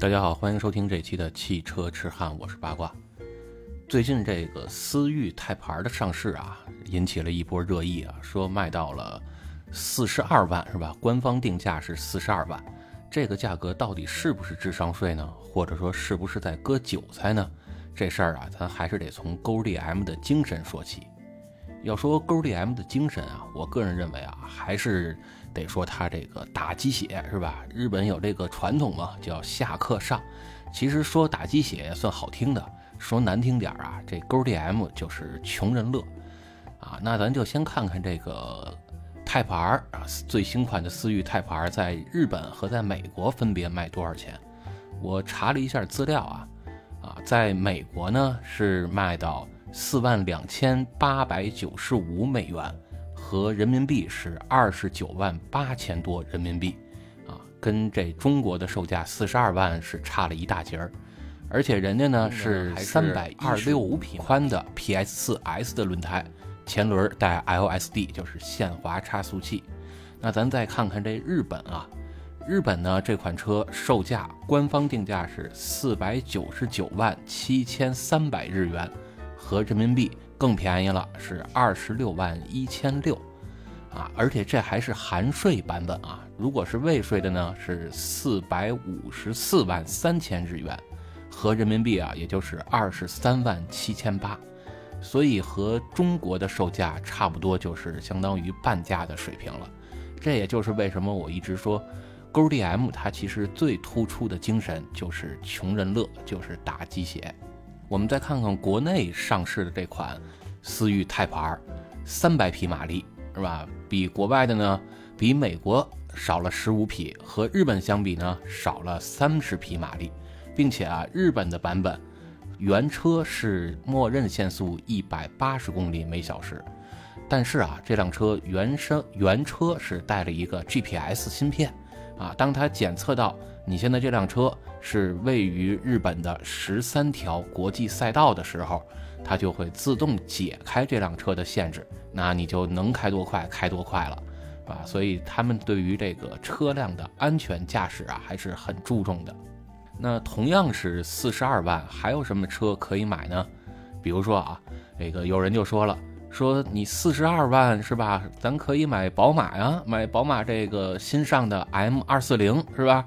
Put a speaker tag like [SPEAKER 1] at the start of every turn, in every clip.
[SPEAKER 1] 大家好，欢迎收听这期的汽车痴汉，我是八卦。最近这个思域钛牌的上市啊，引起了一波热议啊，说卖到了四十二万是吧？官方定价是四十二万，这个价格到底是不是智商税呢？或者说是不是在割韭菜呢？这事儿啊，咱还是得从勾 DM 的精神说起。要说勾 DM 的精神啊，我个人认为啊，还是得说它这个打鸡血是吧？日本有这个传统嘛，叫下课上。其实说打鸡血算好听的，说难听点啊，这勾 DM 就是穷人乐啊。那咱就先看看这个泰牌啊，最新款的思域泰牌在日本和在美国分别卖多少钱？我查了一下资料啊，啊，在美国呢是卖到。四万两千八百九十五美元，和人民币是二十九万八千多人民币，啊，跟这中国的售价四十二万是差了一大截儿。而且人家呢是三百二六五匹宽的 PS 四 S 的轮胎，前轮带 LSD，就是限滑差速器。那咱再看看这日本啊，日本呢这款车售价官方定价是四百九十九万七千三百日元。合人民币更便宜了，是二十六万一千六，啊，而且这还是含税版本啊。如果是未税的呢，是四百五十四万三千日元，合人民币啊，也就是二十三万七千八，所以和中国的售价差不多，就是相当于半价的水平了。这也就是为什么我一直说，勾 DM 它其实最突出的精神就是穷人乐，就是打鸡血。我们再看看国内上市的这款思域钛牌，三百匹马力是吧？比国外的呢，比美国少了十五匹，和日本相比呢，少了三十匹马力，并且啊，日本的版本原车是默认限速一百八十公里每小时，但是啊，这辆车原生原车是带了一个 GPS 芯片啊，当它检测到你现在这辆车。是位于日本的十三条国际赛道的时候，它就会自动解开这辆车的限制，那你就能开多快开多快了，啊？所以他们对于这个车辆的安全驾驶啊还是很注重的。那同样是四十二万，还有什么车可以买呢？比如说啊，这个有人就说了，说你四十二万是吧？咱可以买宝马呀，买宝马这个新上的 M 二四零是吧？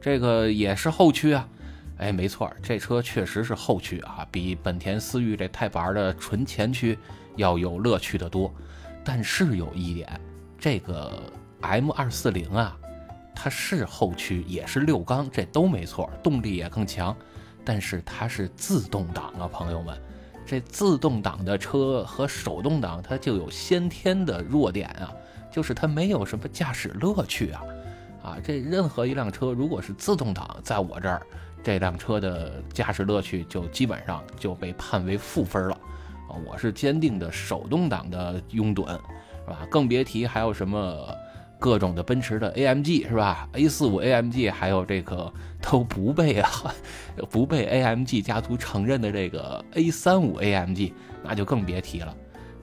[SPEAKER 1] 这个也是后驱啊，哎，没错，这车确实是后驱啊，比本田思域这钛牌的纯前驱要有乐趣的多。但是有一点，这个 M 二四零啊，它是后驱，也是六缸，这都没错，动力也更强。但是它是自动挡啊，朋友们，这自动挡的车和手动挡它就有先天的弱点啊，就是它没有什么驾驶乐趣啊。啊，这任何一辆车如果是自动挡，在我这儿，这辆车的驾驶乐趣就基本上就被判为负分了。啊，我是坚定的手动挡的拥趸，是吧？更别提还有什么各种的奔驰的 AMG，是吧？A 四五 AMG，还有这个 都不被啊，不被 AMG 家族承认的这个 A 三五 AMG，那就更别提了。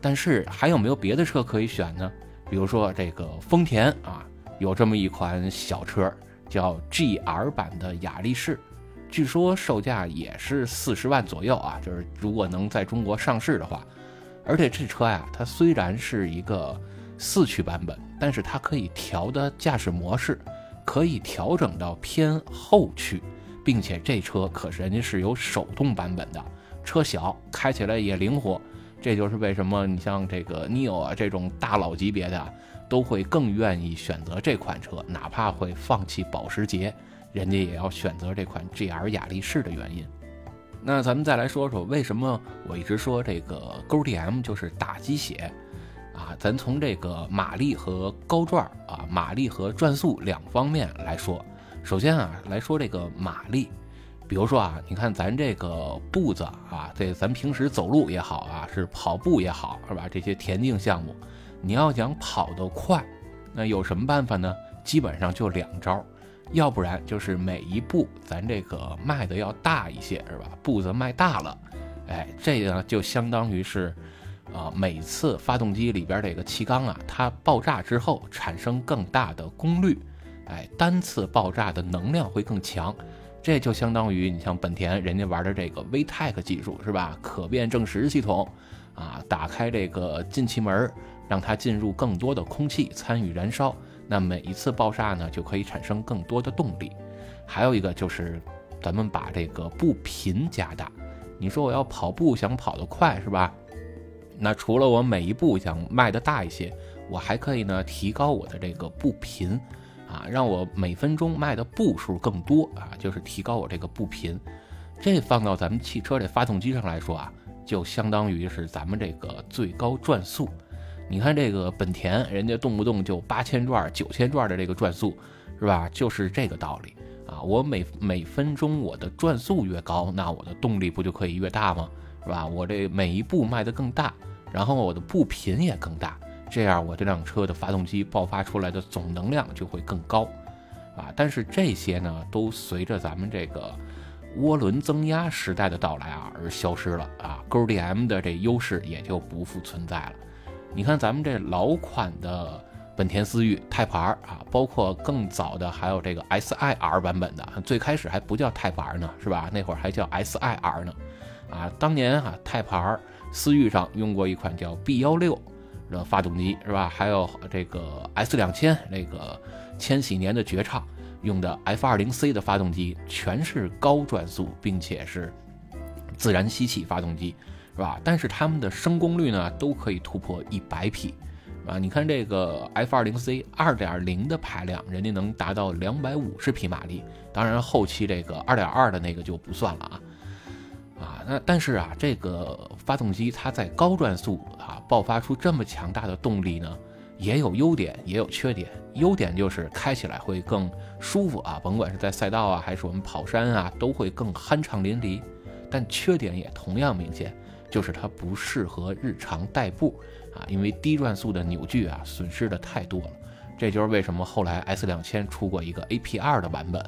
[SPEAKER 1] 但是还有没有别的车可以选呢？比如说这个丰田啊。有这么一款小车，叫 GR 版的雅力士，据说售价也是四十万左右啊。就是如果能在中国上市的话，而且这车呀，它虽然是一个四驱版本，但是它可以调的驾驶模式，可以调整到偏后驱，并且这车可是人家是有手动版本的，车小，开起来也灵活。这就是为什么你像这个 Neo 啊这种大佬级别的。都会更愿意选择这款车，哪怕会放弃保时捷，人家也要选择这款 GR 雅力士的原因。那咱们再来说说，为什么我一直说这个勾 DM 就是打鸡血啊？咱从这个马力和高转啊，马力和转速两方面来说。首先啊，来说这个马力，比如说啊，你看咱这个步子啊，这咱平时走路也好啊，是跑步也好，是吧？这些田径项目。你要想跑得快，那有什么办法呢？基本上就两招，要不然就是每一步咱这个迈的要大一些，是吧？步子迈大了，哎，这个就相当于是，啊，每次发动机里边这个气缸啊，它爆炸之后产生更大的功率，哎，单次爆炸的能量会更强，这就相当于你像本田人家玩的这个 VTEC 技术是吧？可变正时系统啊，打开这个进气门，让它进入更多的空气参与燃烧，那每一次爆炸呢就可以产生更多的动力。还有一个就是咱们把这个步频加大。你说我要跑步想跑得快是吧？那除了我每一步想迈得大一些，我还可以呢提高我的这个步频。啊，让我每分钟迈的步数更多啊，就是提高我这个步频。这放到咱们汽车这发动机上来说啊，就相当于是咱们这个最高转速。你看这个本田，人家动不动就八千转、九千转的这个转速，是吧？就是这个道理啊。我每每分钟我的转速越高，那我的动力不就可以越大吗？是吧？我这每一步迈得更大，然后我的步频也更大。这样，我这辆车的发动机爆发出来的总能量就会更高，啊！但是这些呢，都随着咱们这个涡轮增压时代的到来啊而消失了啊，勾 DM 的这优势也就不复存在了。你看咱们这老款的本田思域 Type R 啊，包括更早的还有这个 SIR 版本的，最开始还不叫 Type R 呢，是吧？那会儿还叫 SIR 呢，啊，当年哈 Type R 思域上用过一款叫 B 幺六。的发动机是吧？还有这个 S 两千，那个千禧年的绝唱用的 F 二零 C 的发动机，全是高转速，并且是自然吸气发动机，是吧？但是它们的升功率呢，都可以突破一百匹，啊，你看这个 F 二零 C 二点零的排量，人家能达到两百五十匹马力，当然后期这个二点二的那个就不算了啊。那但是啊，这个发动机它在高转速啊爆发出这么强大的动力呢，也有优点，也有缺点。优点就是开起来会更舒服啊，甭管是在赛道啊，还是我们跑山啊，都会更酣畅淋漓。但缺点也同样明显，就是它不适合日常代步啊，因为低转速的扭矩啊损失的太多了。这就是为什么后来 S 两千出过一个 AP2 的版本。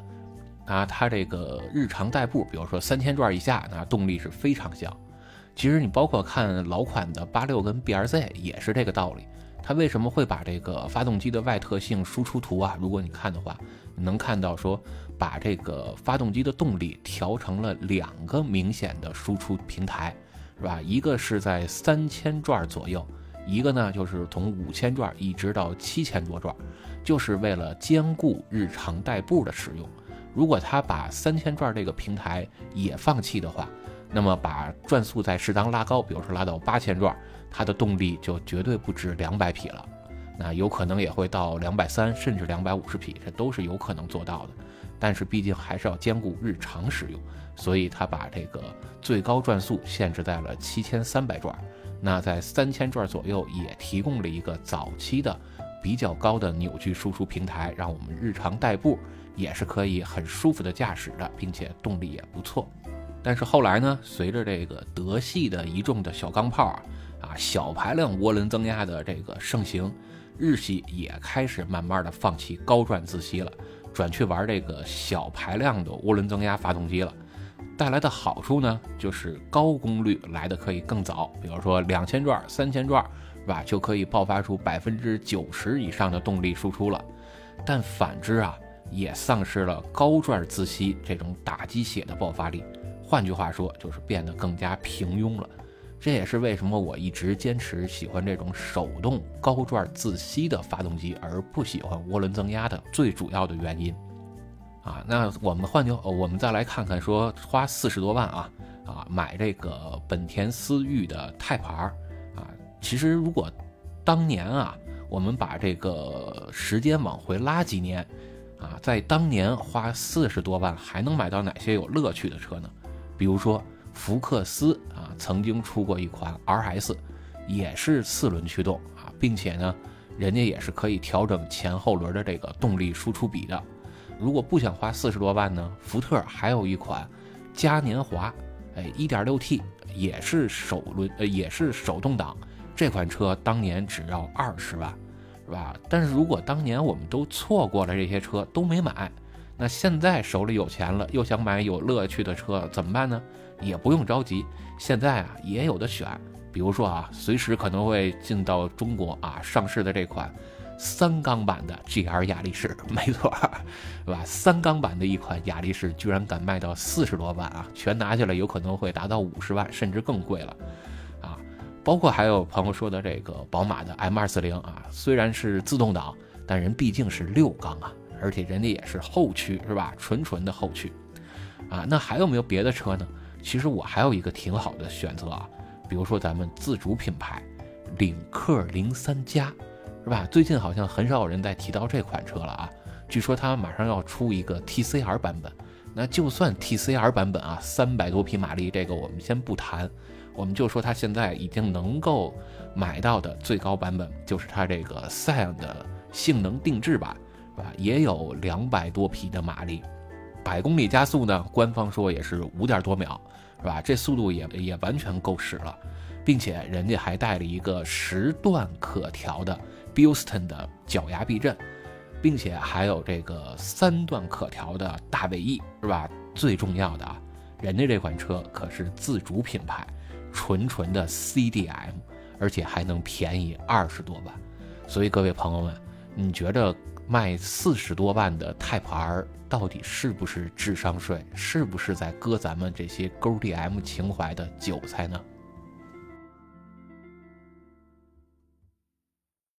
[SPEAKER 1] 啊，它这个日常代步，比如说三千转以下，那动力是非常小。其实你包括看老款的八六跟 BRZ 也是这个道理。它为什么会把这个发动机的外特性输出图啊？如果你看的话，能看到说把这个发动机的动力调成了两个明显的输出平台，是吧？一个是在三千转左右，一个呢就是从五千转一直到七千多转，就是为了兼顾日常代步的使用。如果他把三千转这个平台也放弃的话，那么把转速再适当拉高，比如说拉到八千转，它的动力就绝对不止两百匹了，那有可能也会到两百三甚至两百五十匹，这都是有可能做到的。但是毕竟还是要兼顾日常使用，所以他把这个最高转速限制在了七千三百转。那在三千转左右也提供了一个早期的比较高的扭矩输出平台，让我们日常代步。也是可以很舒服的驾驶的，并且动力也不错。但是后来呢，随着这个德系的一众的小钢炮啊，小排量涡轮增压的这个盛行，日系也开始慢慢的放弃高转自吸了，转去玩这个小排量的涡轮增压发动机了。带来的好处呢，就是高功率来的可以更早，比如说两千转、三千转，是吧，就可以爆发出百分之九十以上的动力输出了。但反之啊。也丧失了高转自吸这种打鸡血的爆发力，换句话说，就是变得更加平庸了。这也是为什么我一直坚持喜欢这种手动高转自吸的发动机，而不喜欢涡轮增压的最主要的原因。啊，那我们换句，我们再来看看，说花四十多万啊啊买这个本田思域的泰牌啊，其实如果当年啊，我们把这个时间往回拉几年。啊，在当年花四十多万还能买到哪些有乐趣的车呢？比如说福克斯啊，曾经出过一款 RS，也是四轮驱动啊，并且呢，人家也是可以调整前后轮的这个动力输出比的。如果不想花四十多万呢，福特还有一款嘉年华，哎，1.6T 也是手轮呃也是手动挡，这款车当年只要二十万。是吧？但是如果当年我们都错过了这些车都没买，那现在手里有钱了，又想买有乐趣的车怎么办呢？也不用着急，现在啊也有的选。比如说啊，随时可能会进到中国啊上市的这款三缸版的 GR 雅力士，没错，是吧？三缸版的一款雅力士居然敢卖到四十多万啊！全拿下来有可能会达到五十万，甚至更贵了，包括还有朋友说的这个宝马的 M240 啊，虽然是自动挡，但人毕竟是六缸啊，而且人家也是后驱，是吧？纯纯的后驱，啊！那还有没有别的车呢？其实我还有一个挺好的选择啊，比如说咱们自主品牌领克零三加，是吧？最近好像很少有人在提到这款车了啊。据说它马上要出一个 TCR 版本，那就算 TCR 版本啊，三百多匹马力，这个我们先不谈，我们就说它现在已经能够买到的最高版本，就是它这个 Scion 的性能定制版，是吧？也有两百多匹的马力。百公里加速呢？官方说也是五点多秒，是吧？这速度也也完全够使了，并且人家还带了一个十段可调的 Bilston 的脚牙避震，并且还有这个三段可调的大尾翼，是吧？最重要的啊，人家这款车可是自主品牌，纯纯的 CDM，而且还能便宜二十多万。所以各位朋友们，你觉得卖四十多万的 Type R？到底是不是智商税？是不是在割咱们这些勾 DM 情怀的韭菜呢？